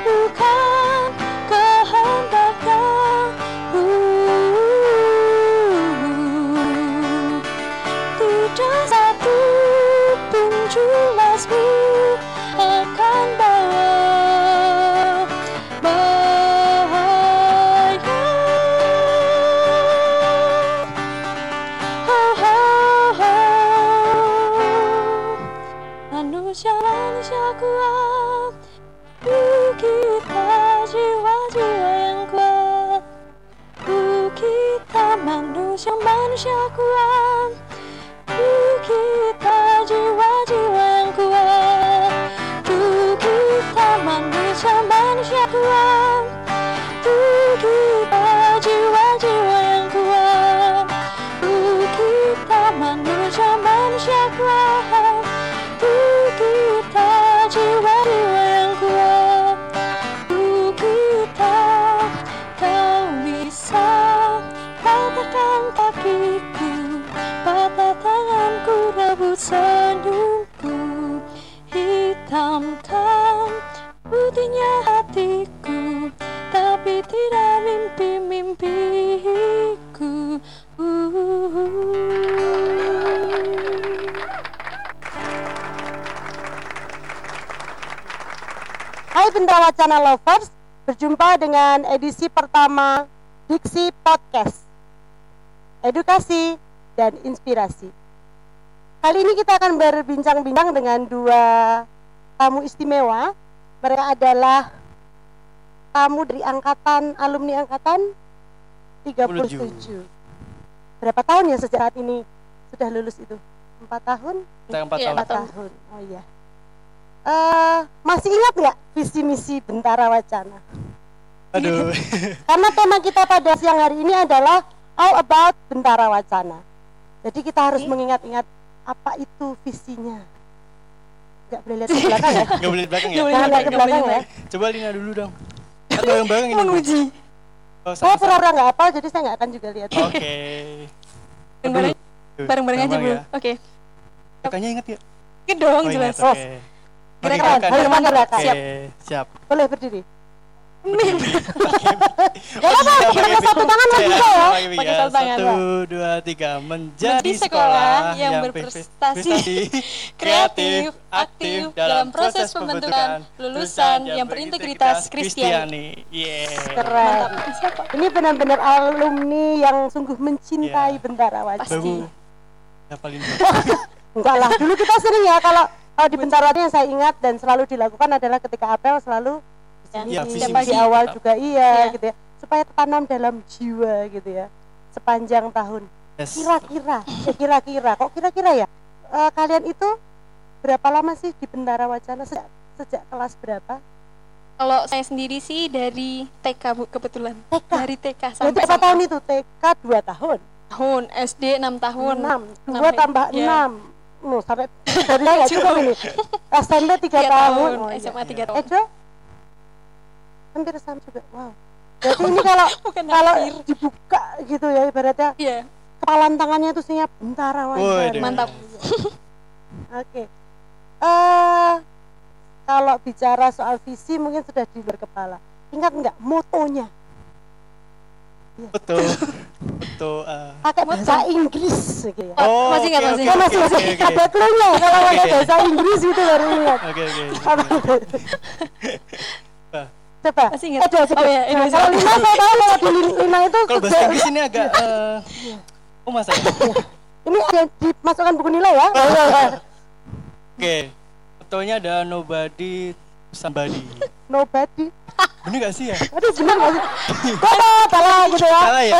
Bila bukan Wacana Lovers, berjumpa dengan edisi pertama Diksi Podcast. Edukasi dan inspirasi. Kali ini kita akan berbincang-bincang dengan dua tamu istimewa. Mereka adalah tamu dari angkatan alumni angkatan 37. Berapa tahun ya sejak saat ini sudah lulus itu? Empat tahun? Empat Iya, tahun. tahun. Oh iya. Eh, masih ingat nggak visi misi Bentara Wacana? Aduh. Karena tema kita pada siang hari ini adalah all about Bentara Wacana. Jadi kita harus Oke. mengingat-ingat apa itu visinya. Nggak boleh lihat ke belakang ya? Nggak boleh di belakang ya? Boleh Jangan lihat ke belakang ya? Coba Lina dulu dong. Atau bareng-bareng ini. Bu? Menguji Oh, Saya pura-pura nggak apa, jadi saya nggak akan juga lihat. Oke. Bareng-bareng Tuh, bareng-bareng aja bu ya. Oke Kakaknya ingat ya? Ingat dong Oh, jelas ingat, Oke. Gerakan, Oke, gerakan. harus pakai gerakan. Oke, siap. Boleh berdiri. Gak apa-apa, pakai satu tangan lah bisa ya. Pakai satu tangan, Satu, dua, tiga. Menjadi sekolah yang berprestasi, kreatif, aktif dalam proses pembentukan lulusan yang berintegritas Kristiani. Keren. Ini benar-benar alumni yang sungguh mencintai. Bentara Wacana. Pasti. Enggak lah, dulu kita sering ya kalau kalau di yang saya ingat dan selalu dilakukan adalah ketika apel selalu Iya, di, visi misi. awal juga iya Iya. gitu ya. Supaya tertanam dalam jiwa gitu ya sepanjang tahun. Yes. kira-kira ya kira-kira. Kok kira-kira ya? Eh, kalian itu berapa lama sih di Bentara Wacana? Sejak sejak kelas berapa? Kalau saya sendiri sih dari TK bu kebetulan. TK dari TK berarti sampai berapa tahun itu TK 2 tahun. Tahun SD 6 tahun. 6 Enam 2 ya. tambah Iya. 6 Nuh, sampai dari saya cukup ini. SMP 3 Tiga tahun, tahun, Oh, iya. SMA 3 tahun. Edo hampir sama juga. Wow. Berarti ini kalau kalau dibuka gitu ya ibaratnya iya. kepalan tangannya itu isinya bentara Waduh. wajah mantap. Oke. Eh kalau bicara soal visi mungkin sudah di luar kepala. Ingat nggak motonya? Betul. Betul. eh. Pakai bahasa Inggris gitu ya. Oh, masih nggak, oke, masih oke, Ya masih oke, masih oke, oke. ada clue-nya kalau pakai Oke. bahasa Inggris itu baru ingat. Oke, oke. Coba. Masih ingat? Coba. Oh, iya, Nah, Indonesia. kalau Lina saya tahu kalau di Lina itu Kalau bahasa Inggris ini agak eh, Oh, masa ya? ini ada dimasukkan buku nilai ya. Oh, iya, iya. Oke. Betulnya ada nobody somebody. Nobody. Bener gak sih ya? Aduh benar nggak sih? Salah, salah gitu ya. Salah ya?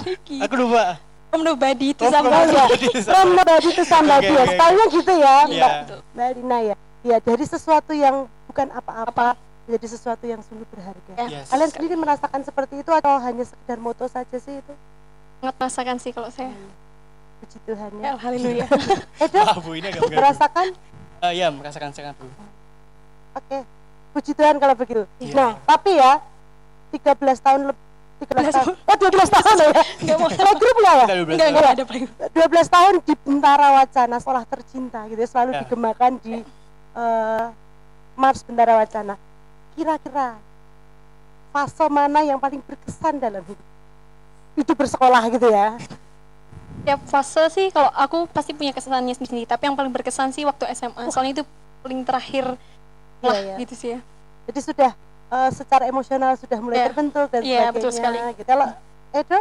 Aku lupa. From nobody to somebody. ya. From nobody to somebody ya. Stylenya gitu ya, Iya. Mbak, Mbak Lina ya. Ya dari sesuatu yang bukan apa-apa menjadi sesuatu yang sungguh berharga. Ya. Yes. Kalian sendiri merasakan seperti itu atau hanya sekedar moto saja sih itu? Sangat merasakan sih kalau saya. Puji Tuhan Ya, ya. haleluya. Edo, Wah, Bu, ini agak mengganggu. merasakan? Eh, ya, merasakan sangat, Bu. Oke. Puji Tuhan kalau begitu. Iya. Nah, tapi ya 13 tahun lebih 13 tahun. Oh, 12 tahun ya. Enggak mau. Enggak ya? Kita 12 Enggak, tahun. enggak ada playgroup. 12 tahun di Bentara Wacana sekolah tercinta gitu ya, selalu Ya. digemakan di eh, Mars Bentara Wacana. Kira-kira fase mana yang paling berkesan dalam hidup? Hidup bersekolah gitu ya. Tiap fase sih kalau aku pasti punya kesannya sendiri, tapi yang paling berkesan sih waktu SMA. Soalnya itu paling terakhir Iya, lah iya. gitu sih ya. Jadi sudah eh, secara emosional sudah mulai Ya. terbentuk dan Iya, sebagainya. betul sekali. Gitu. Kalau Edo?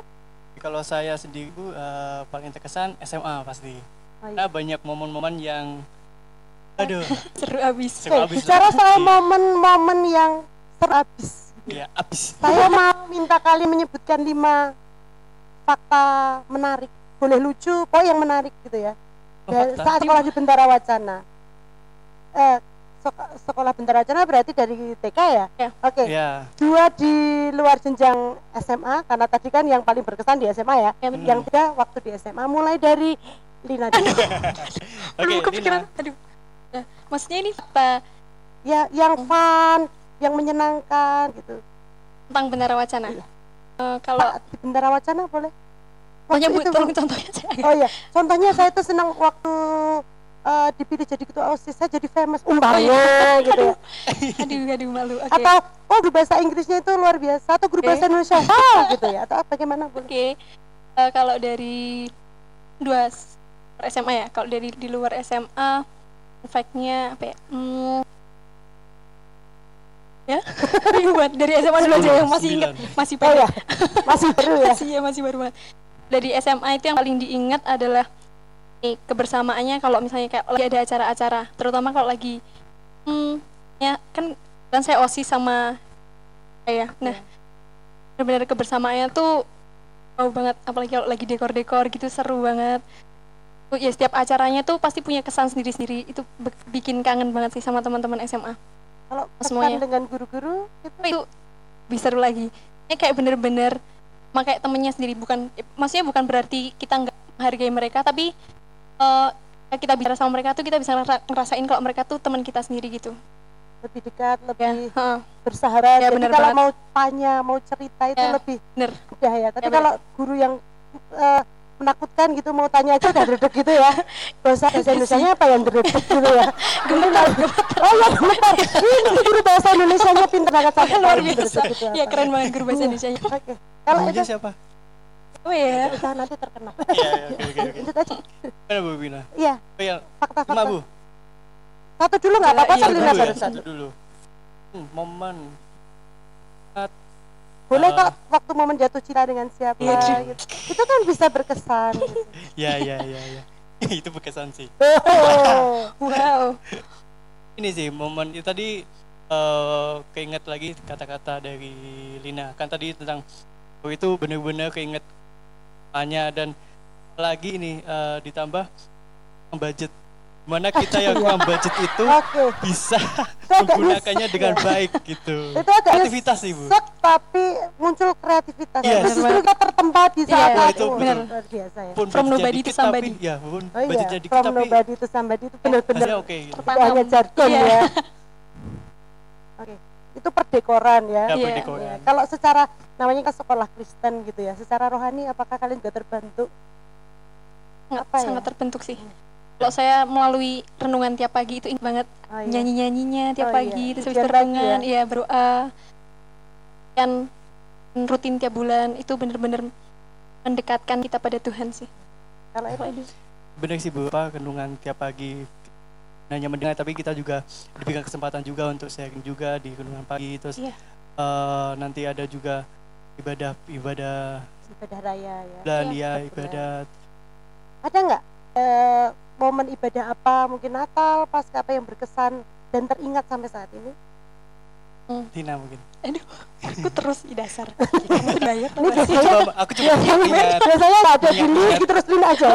Kalau saya sendiri, Bu, eh, paling terkesan SMA pasti. Oh, iya. Karena banyak momen-momen yang aduh, Seru abis. seru abis bicara soal momen-momen yang terabis. Iya, abis. Saya mau minta kalian menyebutkan lima fakta menarik. Boleh lucu, kok yang menarik gitu ya. Oh, saat sekolah di Bentara Wacana. Eh, sekolah Bentara Wacana berarti dari TK ya? Ya. Oke. Ya, Dua di luar jenjang SMA karena tadi kan yang paling berkesan di SMA ya. Ya. Yang tiga waktu di SMA mulai dari Lina dulu. oke, Belum kepikiran. Lina. Aduh. Nah, maksudnya ini fakta ya, yang fun, yang menyenangkan gitu. tentang Bendara Wacana. Iya. Eh, kalau Pak, di Bentara Wacana boleh? Pokoknya bu, itu, tolong contohnya saya. Oh iya, contohnya saya tuh senang waktu eh, dipilih jadi ketua OSIS saya jadi famous umpamanya gitu ya. Aduh, aduh malu. Oke. Atau oh guru bahasa Inggrisnya itu luar biasa atau guru Oke. bahasa Indonesia ah gitu ya atau bagaimana? Oke. Eh, kalau dari dua SMA ya, kalau dari di luar SMA fact-nya apa ya? Hmm, ya, dari SMA dulu aja yang masih ingat, masih Oh pendek. ya, masih baru ya. masih ya masih baru banget. Dari SMA itu yang paling diingat adalah kebersamaannya kalau misalnya kayak lagi ada acara-acara, terutama kalau lagi hmm, ya kan dan saya osis sama saya. Nah, benar-benar kebersamaannya tuh wow banget, apalagi kalau lagi dekor-dekor gitu seru banget. Tuh, Ya setiap acaranya tuh pasti punya kesan sendiri-sendiri. Itu bikin kangen banget sih sama teman-teman SMA. Kalau Semuanya. dengan guru-guru itu itu lebih seru lagi ini kayak bener-bener pakai temennya sendiri bukan maksudnya bukan berarti kita nggak menghargai mereka tapi eh, kita bicara sama mereka tuh kita bisa ngera- ngerasain kalau mereka tuh teman kita sendiri gitu lebih dekat, ya lebih heeh. bersahabat. Ya, Jadi kalau banget. mau tanya, mau cerita itu Ya, lebih bener mudah ya. Tapi Ya, kalau guru yang eh, menakutkan gitu mau tanya aja udah dredeg gitu ya. Bahasa bahasa Indonesia apa yang dredeg gitu ya. Gemetar. Oh ya gemetar. Ini guru bahasa Indonesia nya pinter banget luar biasa dredeg itu ya apa. keren banget guru bahasa Indonesia nya Oke. Kalau itu siapa? Oh ya udah nanti terkenal. Iya, iya, oke, oke, oke. Lanjut aja. Mana Bu Bina? Iya, Oh ya, fakta-fakta. lima Bu. Satu dulu nggak apa-apa Iya, sambil Dulu Lina ya, satu dulu. Hmm, momen. Boleh Ah. kok waktu momen jatuh cinta dengan siapa Iya. gitu. Itu kan bisa berkesan. Gitu. Ya, ya, ya, ya. itu berkesan sih. Oh. wow Ini sih momen itu tadi eh keinget lagi kata-kata dari Lina. Kan tadi tentang oh itu benar-benar keinget hanya dan lagi ini eh, ditambah budget mana kita yang kurang budget itu Oke. bisa Itu menggunakannya dengan ya. baik gitu. Itu agak Aktivitas sih Bu. nyesek tapi muncul kreativitas. Iya, Terus benar justru kita tertempat di saat Iya, itu. itu benar. Luar biasa ya. Pun From nobody to somebody. tapi ya pun Oh iya, budgetnya dikit from tapi nobody to somebody itu benar-benar hasilnya oke gitu. hanya jargon Iya. ya. Oke, itu perdekoran ya. Ya. Ya, Kalau secara namanya kan sekolah Kristen gitu ya, secara rohani apakah kalian juga terbantu? Nggak, Apa ya? sangat terbentuk sih kalau saya melalui renungan tiap pagi itu ingat banget Oh, iya. nyanyi nyanyinya tiap Oh, iya. pagi terus habis renungan iya berdoa dan rutin tiap bulan itu benar-benar mendekatkan kita pada Tuhan sih Kalau itu benar sih bu apa renungan tiap pagi hanya mendengar tapi kita juga diberikan kesempatan juga untuk sharing juga di renungan pagi. Terus Iya. eh, nanti ada juga ibadah ibadah ibadah raya ya. bulan Iya, ya ibadah Ada nggak eh, momen ibadah apa mungkin Natal pas apa yang berkesan dan teringat sampai saat ini? Tina mungkin. Aduh aku terus di dasar. Kamu Ini coba aku coba ingat. biasanya nggak ada gini terus lin aja.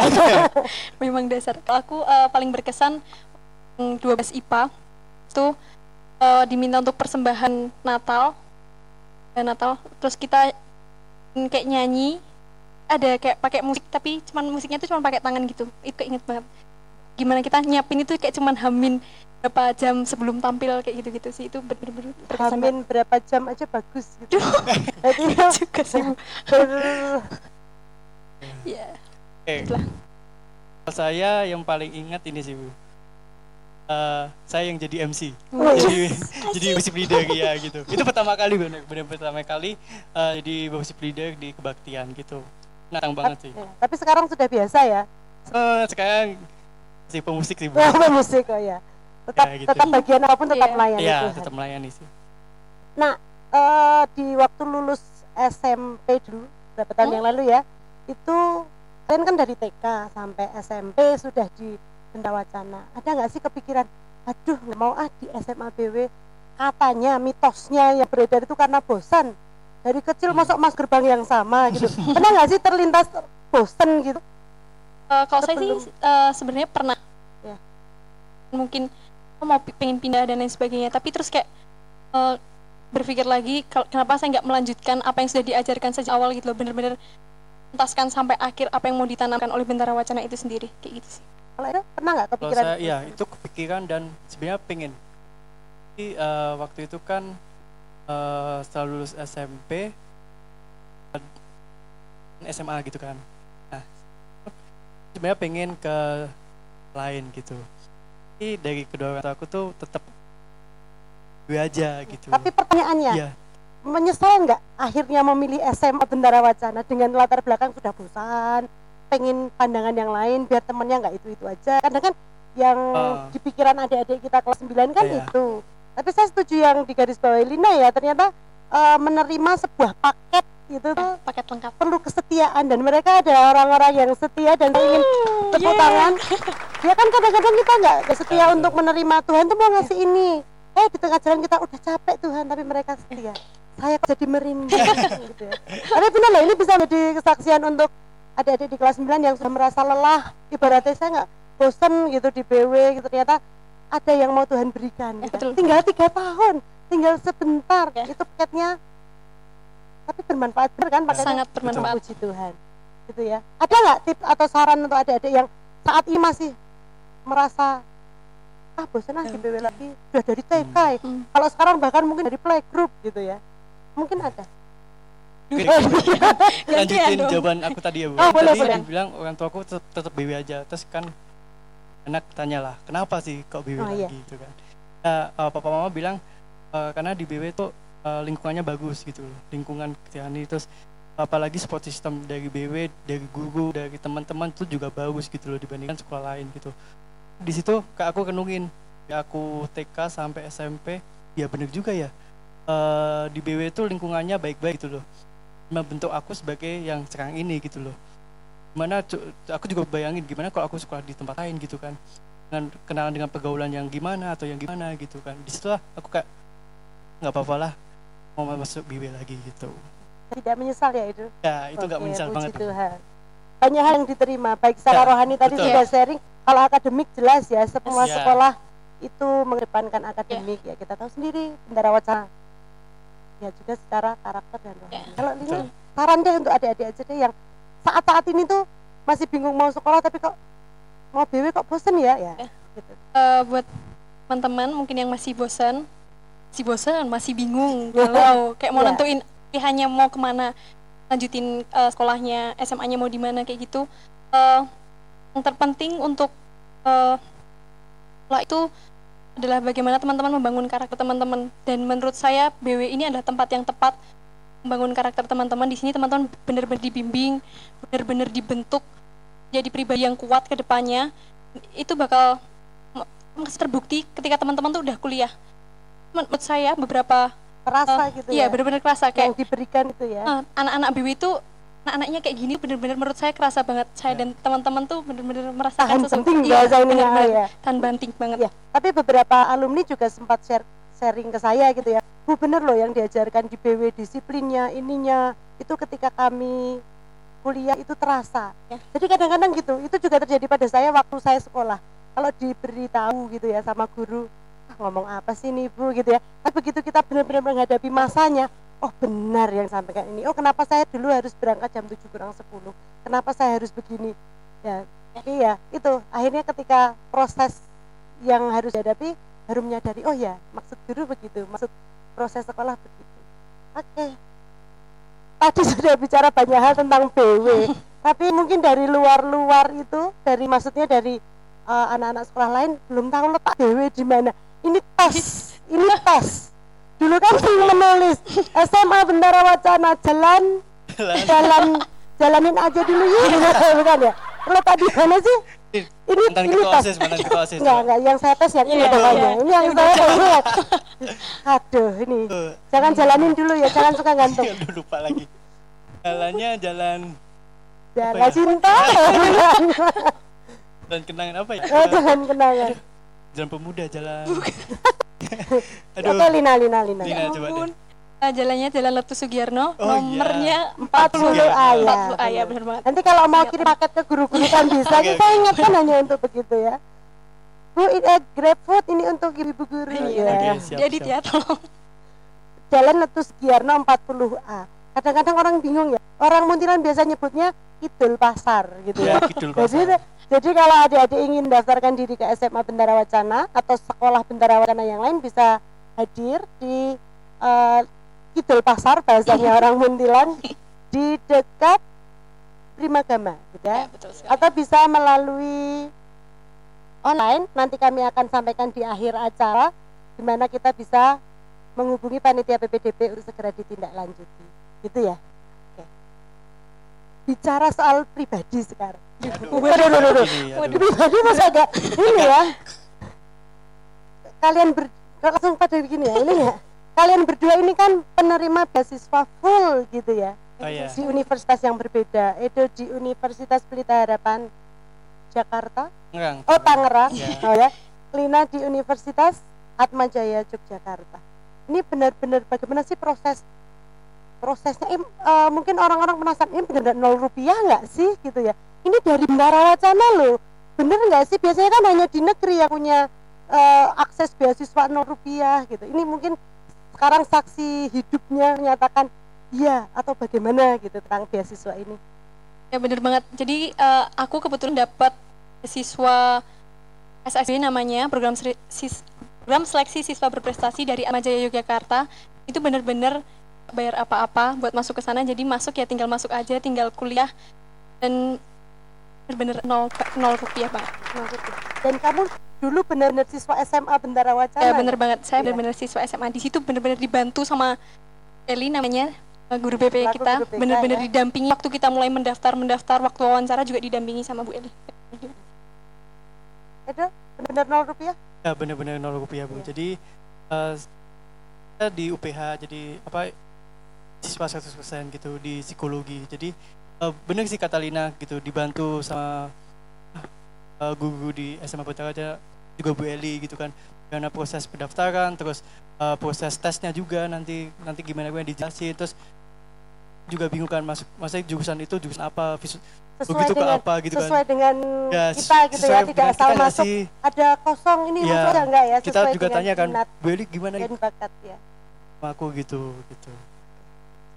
memang dasar. Kalau aku eh, paling berkesan 12 IPA itu eh, diminta untuk persembahan Natal. Dan Natal. Terus kita kayak nyanyi ada kayak pakai musik tapi cuman musiknya tuh cuma pakai tangan gitu. Itu keinget banget. Gimana kita nyiapin itu kayak cuman hamin berapa jam sebelum tampil kayak gitu-gitu sih. Itu bener-bener. Hamin berapa jam aja bagus gitu. Jadi juga sih. Iya. Itulah. Kalau saya yang paling ingat ini sih bu Eh, saya yang jadi MC jadi jadi worship leader ya gitu itu pertama kali benar benar pertama kali eh, jadi worship leader di kebaktian gitu nantang banget sih Ya, tapi sekarang sudah biasa ya. Eh, sekarang si pemusik sih bu Wah, musik kok ya. Tetap Ya, gitu. tetap bagian apa pun tetap Iya. melayani Iya Tuhan. tetap melayani sih Eh, di waktu lulus SMP dulu berapa tahun Hmm? yang lalu ya itu kalian kan dari TK sampai SMP sudah di Benda Wacana ada nggak sih kepikiran aduh nggak mau ah di SMA BW katanya mitosnya yang beredar itu karena bosan. Dari kecil masuk mas gerbang yang sama gitu. Pernah nggak sih terlintas bosan gitu? Eh, kalau saya sih eh, sebenarnya pernah. Ya. mungkin mau pengen pindah dan lain sebagainya. Tapi terus kayak eh, berpikir lagi kenapa saya nggak melanjutkan apa yang sudah diajarkan sejak awal gitu loh. Bener-bener tuntaskan sampai akhir apa yang mau ditanamkan oleh Bentara Wacana itu sendiri. Kayak gitu sih kalau itu pernah nggak kalau kepikiran? saya gitu? iya itu kepikiran dan sebenarnya pengen jadi eh, waktu itu kan eh, setelah lulus SMP SMA gitu kan. Nah sebenarnya pengen ke lain gitu. Tapi dari kedua orang tua aku tuh tetap gue aja gitu. Tapi pertanyaannya iya. menyesal nggak akhirnya memilih SMA Bendara Wacana dengan latar belakang sudah bosan pengen pandangan yang lain biar temennya nggak itu itu aja kadang kan yang Ah. di pikiran adik-adik kita kelas 9 kan Iya. itu tapi saya setuju yang di garis bawah Lina ya ternyata eh, menerima sebuah paket gitu tuh paket lengkap perlu kesetiaan dan mereka ada orang-orang yang setia dan saya ingin tepuk yeah. tangan ya kan kadang-kadang kita nggak setia Betul. untuk menerima Tuhan tuh mau ngasih ini eh di tengah jalan kita udah capek Tuhan tapi mereka setia saya jadi merinding gitu ya. tapi benar loh ini bisa menjadi kesaksian untuk adik-adik di kelas 9 yang sudah merasa lelah ibaratnya saya nggak bosen gitu di BW gitu ternyata ada yang mau Tuhan berikan Ya, gitu. betul. tinggal tiga tahun tinggal sebentar Ya. itu paketnya tapi bermanfaat benar kan paketnya sangat bermanfaat Puji Tuhan gitu ya ada nggak tips atau saran untuk adik-adik yang saat ini masih merasa ah bosan ah di BW lagi sudah dari TK ya. Hmm. kalau sekarang bahkan mungkin dari playgroup gitu ya mungkin ada lanjutin jawaban aku tadi ya bu. Oh, boleh, tadi boleh. bilang orang tua aku tetap, tetap BW aja. Terus kan anak tanya lah kenapa sih kok BW Oh, lagi? iya. gitu kan. Nah, eh, papa mama bilang eh, karena di BW tuh eh, lingkungannya bagus gitu loh lingkungan Kristiani terus apalagi support system dari BW dari guru dari teman-teman tuh juga bagus gitu loh dibandingkan sekolah lain gitu. Di situ kak aku kenungin ya aku TK sampai SMP ya bener juga ya Eh, di BW itu lingkungannya baik-baik gitu loh membentuk aku sebagai yang sekarang ini gitu loh. Gimana aku juga bayangin gimana kalau aku sekolah di tempat lain gitu kan. Dengan kenalan dengan pergaulan yang gimana atau yang gimana gitu kan. Di situ aku kayak nggak apa-apa lah mau masuk BW lagi gitu. Tidak menyesal ya itu? Ya itu nggak menyesal puji banget Tuhan. Banyak hal yang diterima baik secara Ya, rohani tadi betul. sudah sharing. Kalau akademik jelas ya semua Ya. sekolah itu mengedepankan akademik. Ya kita tahu sendiri Bendara Wacana ya juga secara karakter dan rohani Ya. kalau ini saran deh untuk adik-adik aja deh yang saat-saat ini tuh masih bingung mau sekolah tapi kok mau BW kok bosen ya ya Ya. gitu. Eh, buat teman-teman mungkin yang masih bosan masih bosan masih bingung kalau kayak mau Iya. nentuin pilihannya mau ke mana lanjutin eh, sekolahnya SMA-nya mau di mana kayak gitu Eh, yang terpenting untuk eh sekolah itu adalah bagaimana teman-teman membangun karakter teman-teman. Dan menurut saya BW ini adalah tempat yang tepat membangun karakter teman-teman. Di sini teman-teman benar-benar dibimbing benar-benar dibentuk jadi pribadi yang kuat ke depannya. Itu bakal terbukti ketika teman-teman tuh udah kuliah. Menurut saya beberapa terasa eh, gitu iya ya. benar-benar kerasa. Kayak diberikan itu ya. eh, anak-anak BW itu anak-anaknya kayak gini benar-benar menurut saya kerasa banget. Saya Ya. dan teman-teman tuh benar-benar merasakan sesuatu. penting Iya, ini benar-benar ya. tahan banting banget. Ya tapi beberapa alumni juga sempat share sharing ke saya gitu ya. Bu bener loh yang diajarkan di BW disiplinnya ininya. Itu ketika kami kuliah itu terasa. Ya. jadi kadang-kadang gitu itu juga terjadi pada saya waktu saya sekolah. Kalau diberitahu gitu ya sama guru "Ah, ngomong apa sih nih bu? gitu ya. Tapi begitu kita benar-benar menghadapi masanya oh benar yang sampaikan ini. Oh kenapa saya dulu harus berangkat jam 7 kurang 10 kenapa saya harus begini? Ya iya itu. Akhirnya ketika proses yang harus dihadapi baru menyadari oh ya maksud guru begitu maksud proses sekolah begitu. Oke. Tadi sudah bicara banyak hal tentang BW tapi mungkin dari luar-luar itu dari maksudnya dari eh, anak-anak sekolah lain belum tahu letak BW di mana. Ini tes ini tes dulu kan sering menulis SMA Bendara Wacana jalan jalan. jalanin aja dulu yuk bukan ya? Kalau tadi mana sih? Ini mantan ini osis enggak enggak yang saya tes yang ini Iya, pokoknya. ini yang saya ingat aduh ini. Jangan jalanin dulu ya jangan suka gantung aduh, lupa lagi. Jalannya jalan jalan ya? cinta dan kenangan apa ya? Oh, jalan kenangan. Jalan pemuda jalan oke aduh Lina Lina Lina Lina coba deh. Ah, jalannya Jalan Letu Sugierno, Oh, nomornya 40 40 Iya. A ya 40 A ya benar banget. nanti kalau mau Iya, kirim paket ke guru-guru kan bisa kita ingatkan hanya untuk begitu ya Bu, ini eh, GrabFood ini untuk ibu guru Iya. ya. Oke, siap, Jadi siap. ya tolong. Jalan Letus Giarno 40A. Kadang-kadang orang bingung ya. Orang Muntilan biasa nyebutnya Kidul Pasar gitu ya ya. kidul pasar jadi kalau adik-adik ingin daftarkan diri ke SMA Bendara Wacana atau sekolah Bendara Wacana yang lain bisa hadir di eh, Kidul Pasar bahasanya orang Muntilan di dekat Primagama gitu ya. Ya, betul sekali. Atau bisa melalui online nanti kami akan sampaikan di akhir acara di mana kita bisa menghubungi panitia PPDB untuk segera ditindaklanjuti gitu ya. Bicara soal pribadi sekarang Aduh, Waduh, waduh, waduh. ini, Waduh. aduh. pribadi masa agak ini ya kalian ber langsung pada begini ya ini ya kalian berdua ini kan penerima beasiswa full gitu ya Oh, iya. di universitas yang berbeda Edo di Universitas Pelita Harapan Jakarta Enggak. oh Tangerang Iya. oh ya Lina di Universitas Atmajaya Yogyakarta ini benar-benar bagaimana sih proses prosesnya eh, mungkin orang-orang penasaran ini benar nol rupiah nggak sih? Gitu ya. Ini dari Bendara Wacana loh. Bener nggak sih? Biasanya kan hanya di negeri yang punya eh, akses beasiswa nol rupiah gitu. Ini mungkin sekarang saksi hidupnya menyatakan iya atau bagaimana gitu tentang beasiswa ini. Ya benar banget. Jadi eh, aku kebetulan dapat siswa SSB namanya program program seleksi siswa berprestasi dari Amajaya Yogyakarta. Itu benar-benar bayar apa-apa buat masuk ke sana. Jadi masuk ya tinggal masuk aja, tinggal kuliah dan benar-benar nol nol rupiah banget. Rupiah. dan kamu dulu benar-benar siswa SMA Bendara Wacana Ya bener banget. Saya Iya. benar-benar siswa SMA di situ benar-benar dibantu sama Eli namanya eh, guru BP kita guru BK, benar-benar ya. didampingi waktu kita mulai mendaftar mendaftar waktu wawancara juga didampingi sama Bu Eli. Edo benar-benar nol rupiah Ya benar-benar nol rupiah bu. Iya. Jadi eh, saya di UPH jadi apa siswa 100% gitu di psikologi. Jadi eh, benar sih kata Lina gitu dibantu sama eh, guru di SMA Putra juga Bu Eli gitu kan. Karena proses pendaftaran terus eh, proses tesnya juga nanti nanti gimana gimana dijelasin terus juga bingung kan masuk masa jurusan itu jurusan apa sesuai begitu ke dengan apa gitu kan. sesuai dengan Ya, kita gitu ya sesuai tidak asal kita masuk sih? ada kosong ini Iya. masuk enggak ya kita sesuai juga dengan tanya kan Bu Eli gimana dan bakat ya sama aku gitu gitu.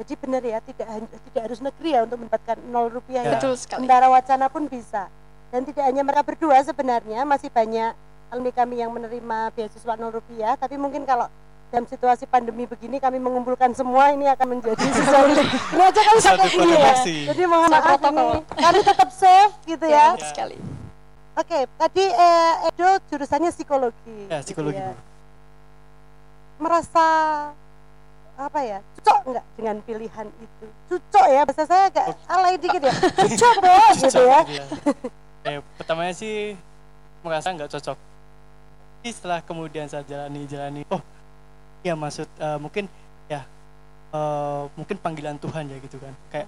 Jadi benar ya tidak tidak harus negeri ya untuk mendapatkan nol rupiah Ya. ya Betul sekali. Bendara Wacana pun bisa dan tidak hanya mereka berdua sebenarnya masih banyak alumni kami yang menerima beasiswa nol rupiah tapi mungkin kalau dalam situasi pandemi begini kami mengumpulkan semua ini akan menjadi sesuatu ini aja kan ini ya jadi mohon maaf ini kami tetap safe gitu ya Betul sekali. Oke, tadi eh, Edo jurusannya psikologi. Ya, gitu psikologi, ya. Bu. Merasa apa ya? Cocok nggak dengan pilihan itu? Cocok ya, bahasa saya agak alay dikit ya. Cocok deh, gitu ya. gitu ya. Eh, pertamanya sih merasa nggak cocok. Tapi setelah kemudian saya jalani jalani, oh ya maksud eh, mungkin ya eh, mungkin panggilan Tuhan ya gitu kan. Kayak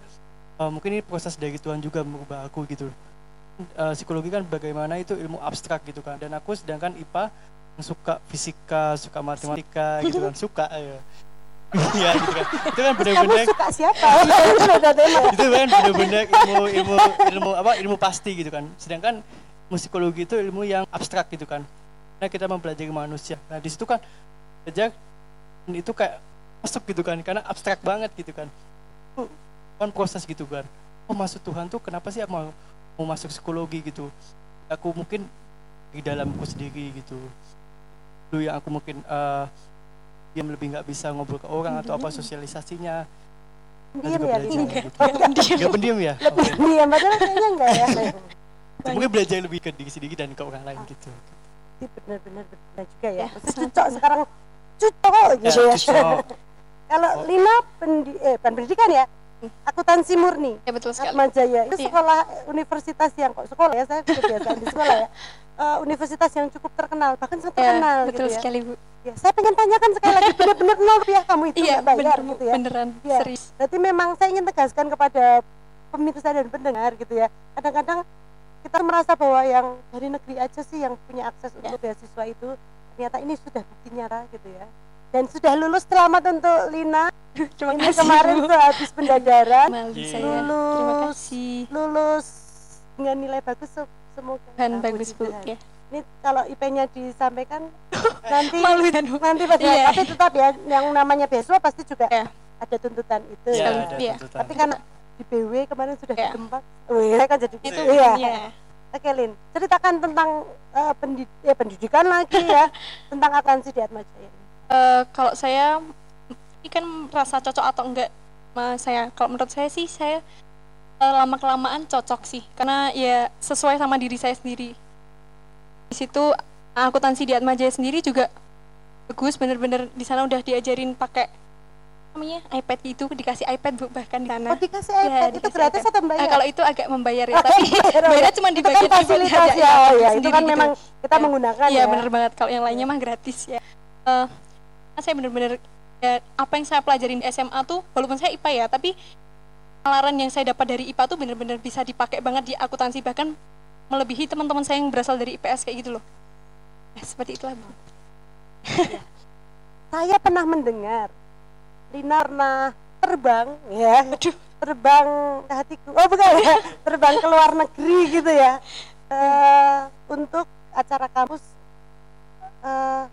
eh, mungkin ini proses dari Tuhan juga merubah aku gitu. Eh, psikologi kan bagaimana itu ilmu abstrak gitu kan. Dan aku sedangkan IPA suka fisika, suka matematika gitu kan, suka ya. Iya gitu kan. Itu kan benar-benar suka siapa? Itu beda tema. itu kan benar-benar ilmu ilmu ilmu apa ilmu pasti gitu kan. Sedangkan musikologi itu ilmu yang abstrak gitu kan. Nah kita mempelajari manusia. Nah di situ kan belajar itu kayak masuk gitu kan karena abstrak banget gitu kan. Itu kan proses gitu kan. Oh masuk Tuhan tuh kenapa sih aku mau mau masuk psikologi gitu? Aku mungkin di dalamku sendiri gitu. Dulu yang aku mungkin eh diam lebih nggak bisa ngobrol ke orang atau apa sosialisasinya Nah, Diam juga ya, belajar gitu. Gak pendiam ya? Oke. Diam, padahal kayaknya enggak ya. Mungkin belajar lebih ke diri sendiri dan ke orang lain gitu. Ini benar-benar benar juga ya. Ya, Maksudnya sangat cocok sekarang cocok gitu ya. Kalau Lina pendi eh, bukan pendidikan ya, akuntansi murni. Ya betul sekali. Atma Jaya itu Iya. sekolah universitas yang kok sekolah ya saya kebiasaan di sekolah ya Eh, universitas yang cukup terkenal bahkan sangat Ya, terkenal betul gitu ya. sekali Bu. Ya saya pengen tanyakan sekali lagi benar-benar nol rupiah kamu itu Iya, bayar bener gitu ya beneran Iya. serius. berarti memang saya ingin tegaskan kepada pemirsa dan pendengar gitu ya kadang-kadang kita merasa bahwa yang dari negeri aja sih yang punya akses untuk beasiswa itu ternyata ini sudah bukti nyata gitu ya dan sudah lulus selamat untuk Lina Terima ini kasih kemarin Bu. tuh habis pendadaran Malu Iya. saya. Terima Lulus. kasih. lulus dengan nilai bagus se- semoga Ah, bagus Bu. Ya. ini kalau IP-nya disampaikan nanti Malu dan nanti pada Iya. tapi tetap ya yang namanya beasiswa pasti juga Iya. ada tuntutan itu Ya, Sekali. ada Iya. tuntutan. tapi kan di BW kemarin sudah Iya. ditempat Wih, saya kan jadi Itu iya. ya. Oke Lin, ceritakan tentang eh, pendid- ya, pendidikan lagi ya tentang akuntansi di Atmajaya. Eh, kalau saya ini kan merasa cocok atau enggak sama saya kalau menurut saya sih saya lama kelamaan cocok sih karena ya sesuai sama diri saya sendiri di situ akuntansi di Atmajaya sendiri juga bagus bener-bener di sana udah diajarin pakai namanya iPad itu dikasih iPad bu bahkan di sana Oh dikasih Ya, iPad itu dikasih gratis iPad. atau Eh, bayar? kalau itu agak membayar ya Oh, tapi bayar, oh, bayarnya ya. cuma di itu kan bagian fasilitas ya, oh ya itu kan gitu. memang kita Ya. menggunakan Iya ya. bener banget kalau yang lainnya mah gratis ya. Eh, karena saya bener-bener ya, apa yang saya pelajarin di SMA tuh walaupun saya IPA ya tapi penalaran yang saya dapat dari IPA tuh bener-bener bisa dipakai banget di akuntansi bahkan melebihi teman-teman saya yang berasal dari IPS kayak gitu loh. Ya, seperti itulah bu. Saya pernah mendengar Lina pernah terbang ya, Aduh. terbang ke hatiku. Oh bukan ya, terbang ke luar negeri gitu ya. Eh, untuk acara kampus eh,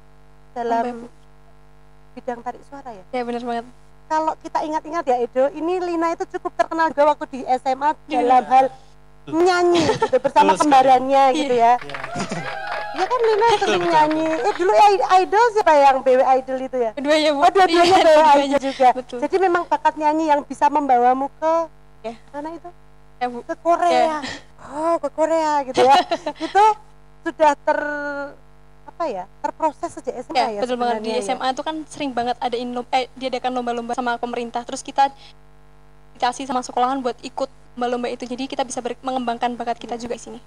dalam bidang tarik suara ya. Ya bener banget. Kalau kita ingat-ingat ya Edo, ini Lina itu cukup terkenal juga waktu di SMA Iya. dalam hal nyanyi gitu bersama kembarannya gitu ya. Ya. Ya kan Lina sering nyanyi. Eh dulu i- idol siapa yang BW Idol itu ya? Kedua ya bu. Oh dua-duanya BW. Idol juga. Betul. Jadi memang bakat nyanyi yang bisa membawamu ke Ya. mana itu? Ya bu. Ke Korea. Oh ke Korea gitu ya. itu sudah ter apa ya terproses sejak SMA Ya, ya, betul banget di ya. SMA itu kan sering banget adain lom- eh diadakan lomba-lomba sama pemerintah. Terus kita dikasih sama sekolahan buat ikut lomba-lomba itu. Jadi kita bisa ber- mengembangkan bakat kita juga di sini.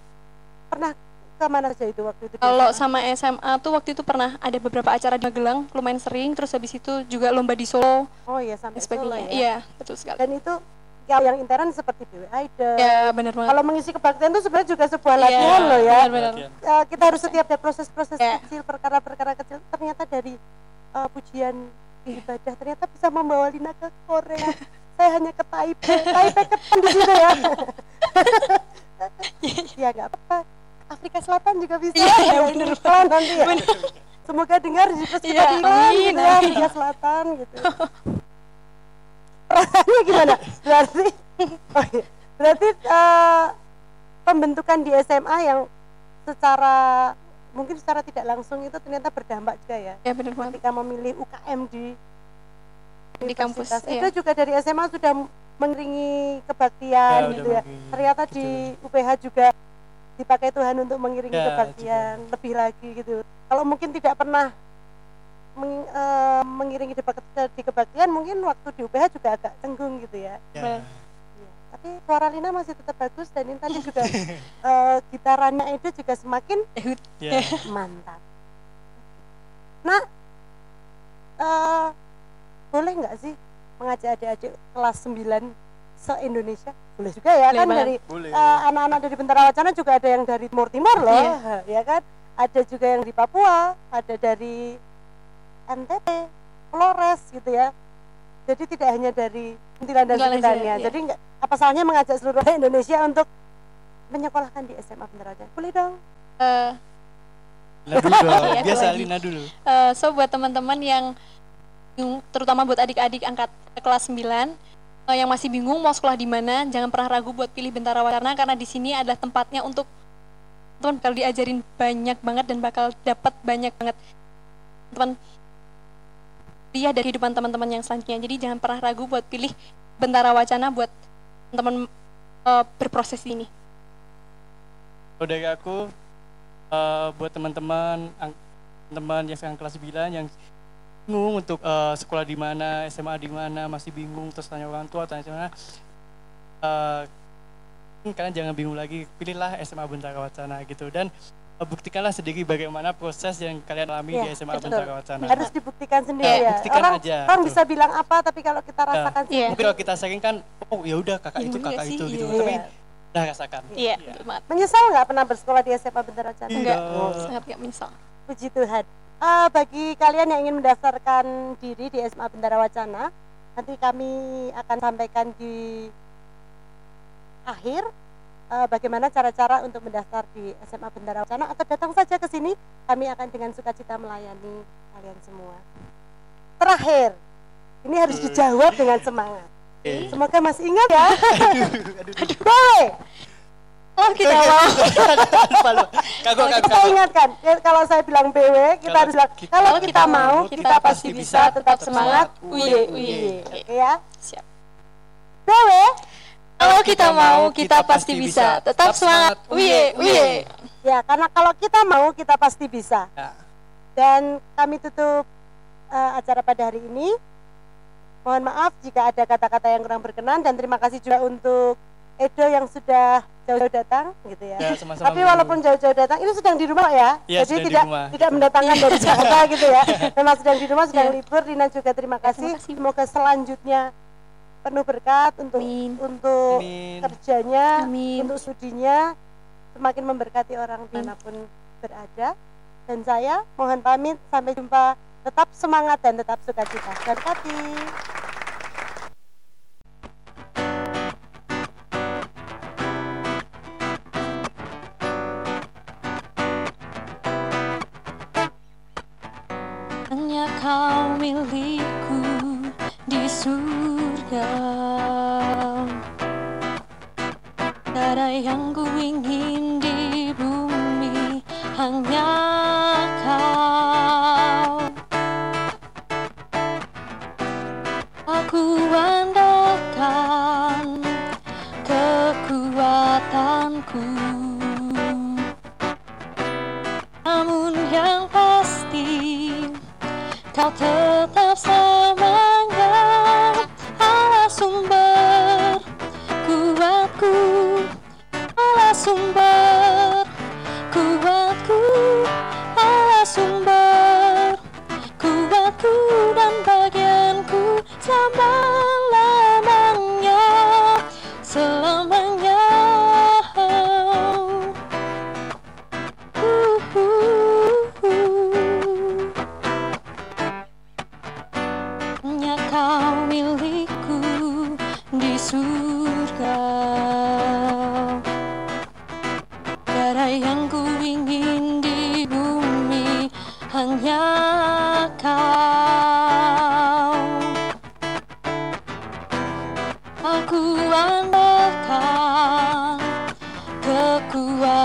Pernah ke saja itu waktu itu? Kalau sama SMA tuh waktu itu pernah ada beberapa acara di Magelang lumayan sering. Terus habis itu juga lomba di Solo oh ya dan sampai Solo ya. Iya, betul sekali. Dan itu yang yang intern seperti BW Idol. Ya, benar banget. Kalau mengisi kebaktian itu sebenarnya juga sebuah Iya, latihan loh ya. benar-benar. Latihan. Eh, kita harus setiap ada proses-proses Ya. kecil, perkara-perkara kecil. Ternyata dari eh, pujian ibadah ternyata bisa membawa Lina ke Korea. Saya hanya ke Taipei, Taipei ketan di situ ya. ya nggak apa-apa. Afrika Selatan juga bisa. Iya, ya, bener. iklan nanti ya. Semoga dengar jika Iya, iklan gitu ya, amin. Afrika Selatan gitu. Perasaannya gimana? Berarti, oh iya. berarti eh, pembentukan di SMA yang secara mungkin secara tidak langsung itu ternyata berdampak juga ya Ya, benar banget. ketika memilih UKM di Di kampus, universitas. iya. itu juga dari SMA sudah mengiringi kebaktian Ya, gitu ya ternyata di UPH juga dipakai Tuhan untuk mengiringi Ya, kebaktian lebih lagi gitu. Kalau mungkin tidak pernah meng- eh, mengiringi di, di kebaktian, mungkin waktu di UPH juga agak cenggung gitu ya. Ya. Iya. Tapi suara Lina masih tetap bagus dan ini tadi juga eh, gitarannya itu juga semakin Ya. mantap. Nah, eh, boleh nggak sih mengajak adik-adik kelas 9 se-Indonesia? Boleh juga ya Boleh kan banget. dari eh, anak-anak dari Bentara Wacana juga ada yang dari Timur Timur loh, ya kan? Ada juga yang di Papua, ada dari NTT, Flores gitu ya. Jadi tidak hanya dari Kuntilan dan sekitarnya. iya. Jadi nggak apa salahnya mengajak seluruh Indonesia untuk menyekolahkan di SMA Bentara Wacana. Boleh dong. Eh, Lina dulu. Iya, Biasa. Lina dulu. Eh, so buat teman-teman yang terutama buat adik-adik angkat kelas 9 eh, yang masih bingung mau sekolah di mana, jangan pernah ragu buat pilih Bentara Wacana karena di sini adalah tempatnya untuk teman bakal diajarin banyak banget dan bakal dapat banyak banget teman dia dari kehidupan teman-teman yang selanjutnya. Jadi jangan pernah ragu buat pilih Bentara Wacana buat teman eh, berproses ini. Kalau dari aku eh, buat teman-teman teman yang sekarang kelas 9 yang bingung untuk eh, sekolah di mana, SMA di mana, masih bingung terus tanya orang tua, tanya mana. eh, kalian jangan bingung lagi, pilihlah SMA Bentara Wacana gitu dan eh, buktikanlah sendiri bagaimana proses yang kalian alami Iya, di SMA betul. Bentara Wacana. Harus dibuktikan sendiri Iya, ya. buktikan orang aja, orang betul. bisa bilang apa tapi kalau kita rasakan Iya. sendiri. Mungkin kalau kita sering kan, oh ya udah kakak itu, Iya juga kakak sih, itu gitu, iya. tapi udah rasakan. Iya, banget. Menyesal nggak pernah bersekolah di SMA Bentara Wacana? Enggak, Iya. sangat gak menyesal. Puji Tuhan. Eh, bagi kalian yang ingin mendaftarkan diri di SMA Bendara Wacana, nanti kami akan sampaikan di akhir eh, bagaimana cara-cara untuk mendaftar di SMA Bendara Wacana atau datang saja ke sini, kami akan dengan sukacita melayani kalian semua. Terakhir, ini harus dijawab dengan semangat. Semoga masih ingat ya. Boleh. Oh, kita mau. Kagok, Kita ingatkan, ya, kalau saya bilang BW, kita Kalau harus bilang kita- kalau kalau kita kita mau, mau, kita pasti bisa, tetap semangat. Uye, uye. Oke ya. Siap. BW, Kalau kita mau, kita pasti bisa. Tetap semangat. Uye, uye. ya karena kalau kita mau, kita pasti bisa. Ya. Dan kami tutup eh, acara pada hari ini. Mohon maaf jika ada kata-kata yang kurang berkenan dan terima kasih juga untuk Edo yang sudah jauh-jauh datang gitu ya. Ya, sama-sama Tapi walaupun jauh-jauh datang, ini sedang di rumah ya. Iya, Jadi tidak rumah. tidak mendatangkan dari Jakarta gitu ya. Memang sedang di rumah, sedang Iya. libur. Rina juga terima kasih. Terima kasih. Semoga selanjutnya penuh berkat untuk Amin. untuk Amin. kerjanya, Amin. untuk studinya, semakin memberkati orang di mana pun berada. Dan saya mohon pamit, sampai jumpa. Tetap semangat dan tetap sukacita. Berkati. Hanya kau milikku di surga. Tiada yang ku ingin di bumi Hanya kau. Aku andalkan kekuatanku Aku andalkan kekuatan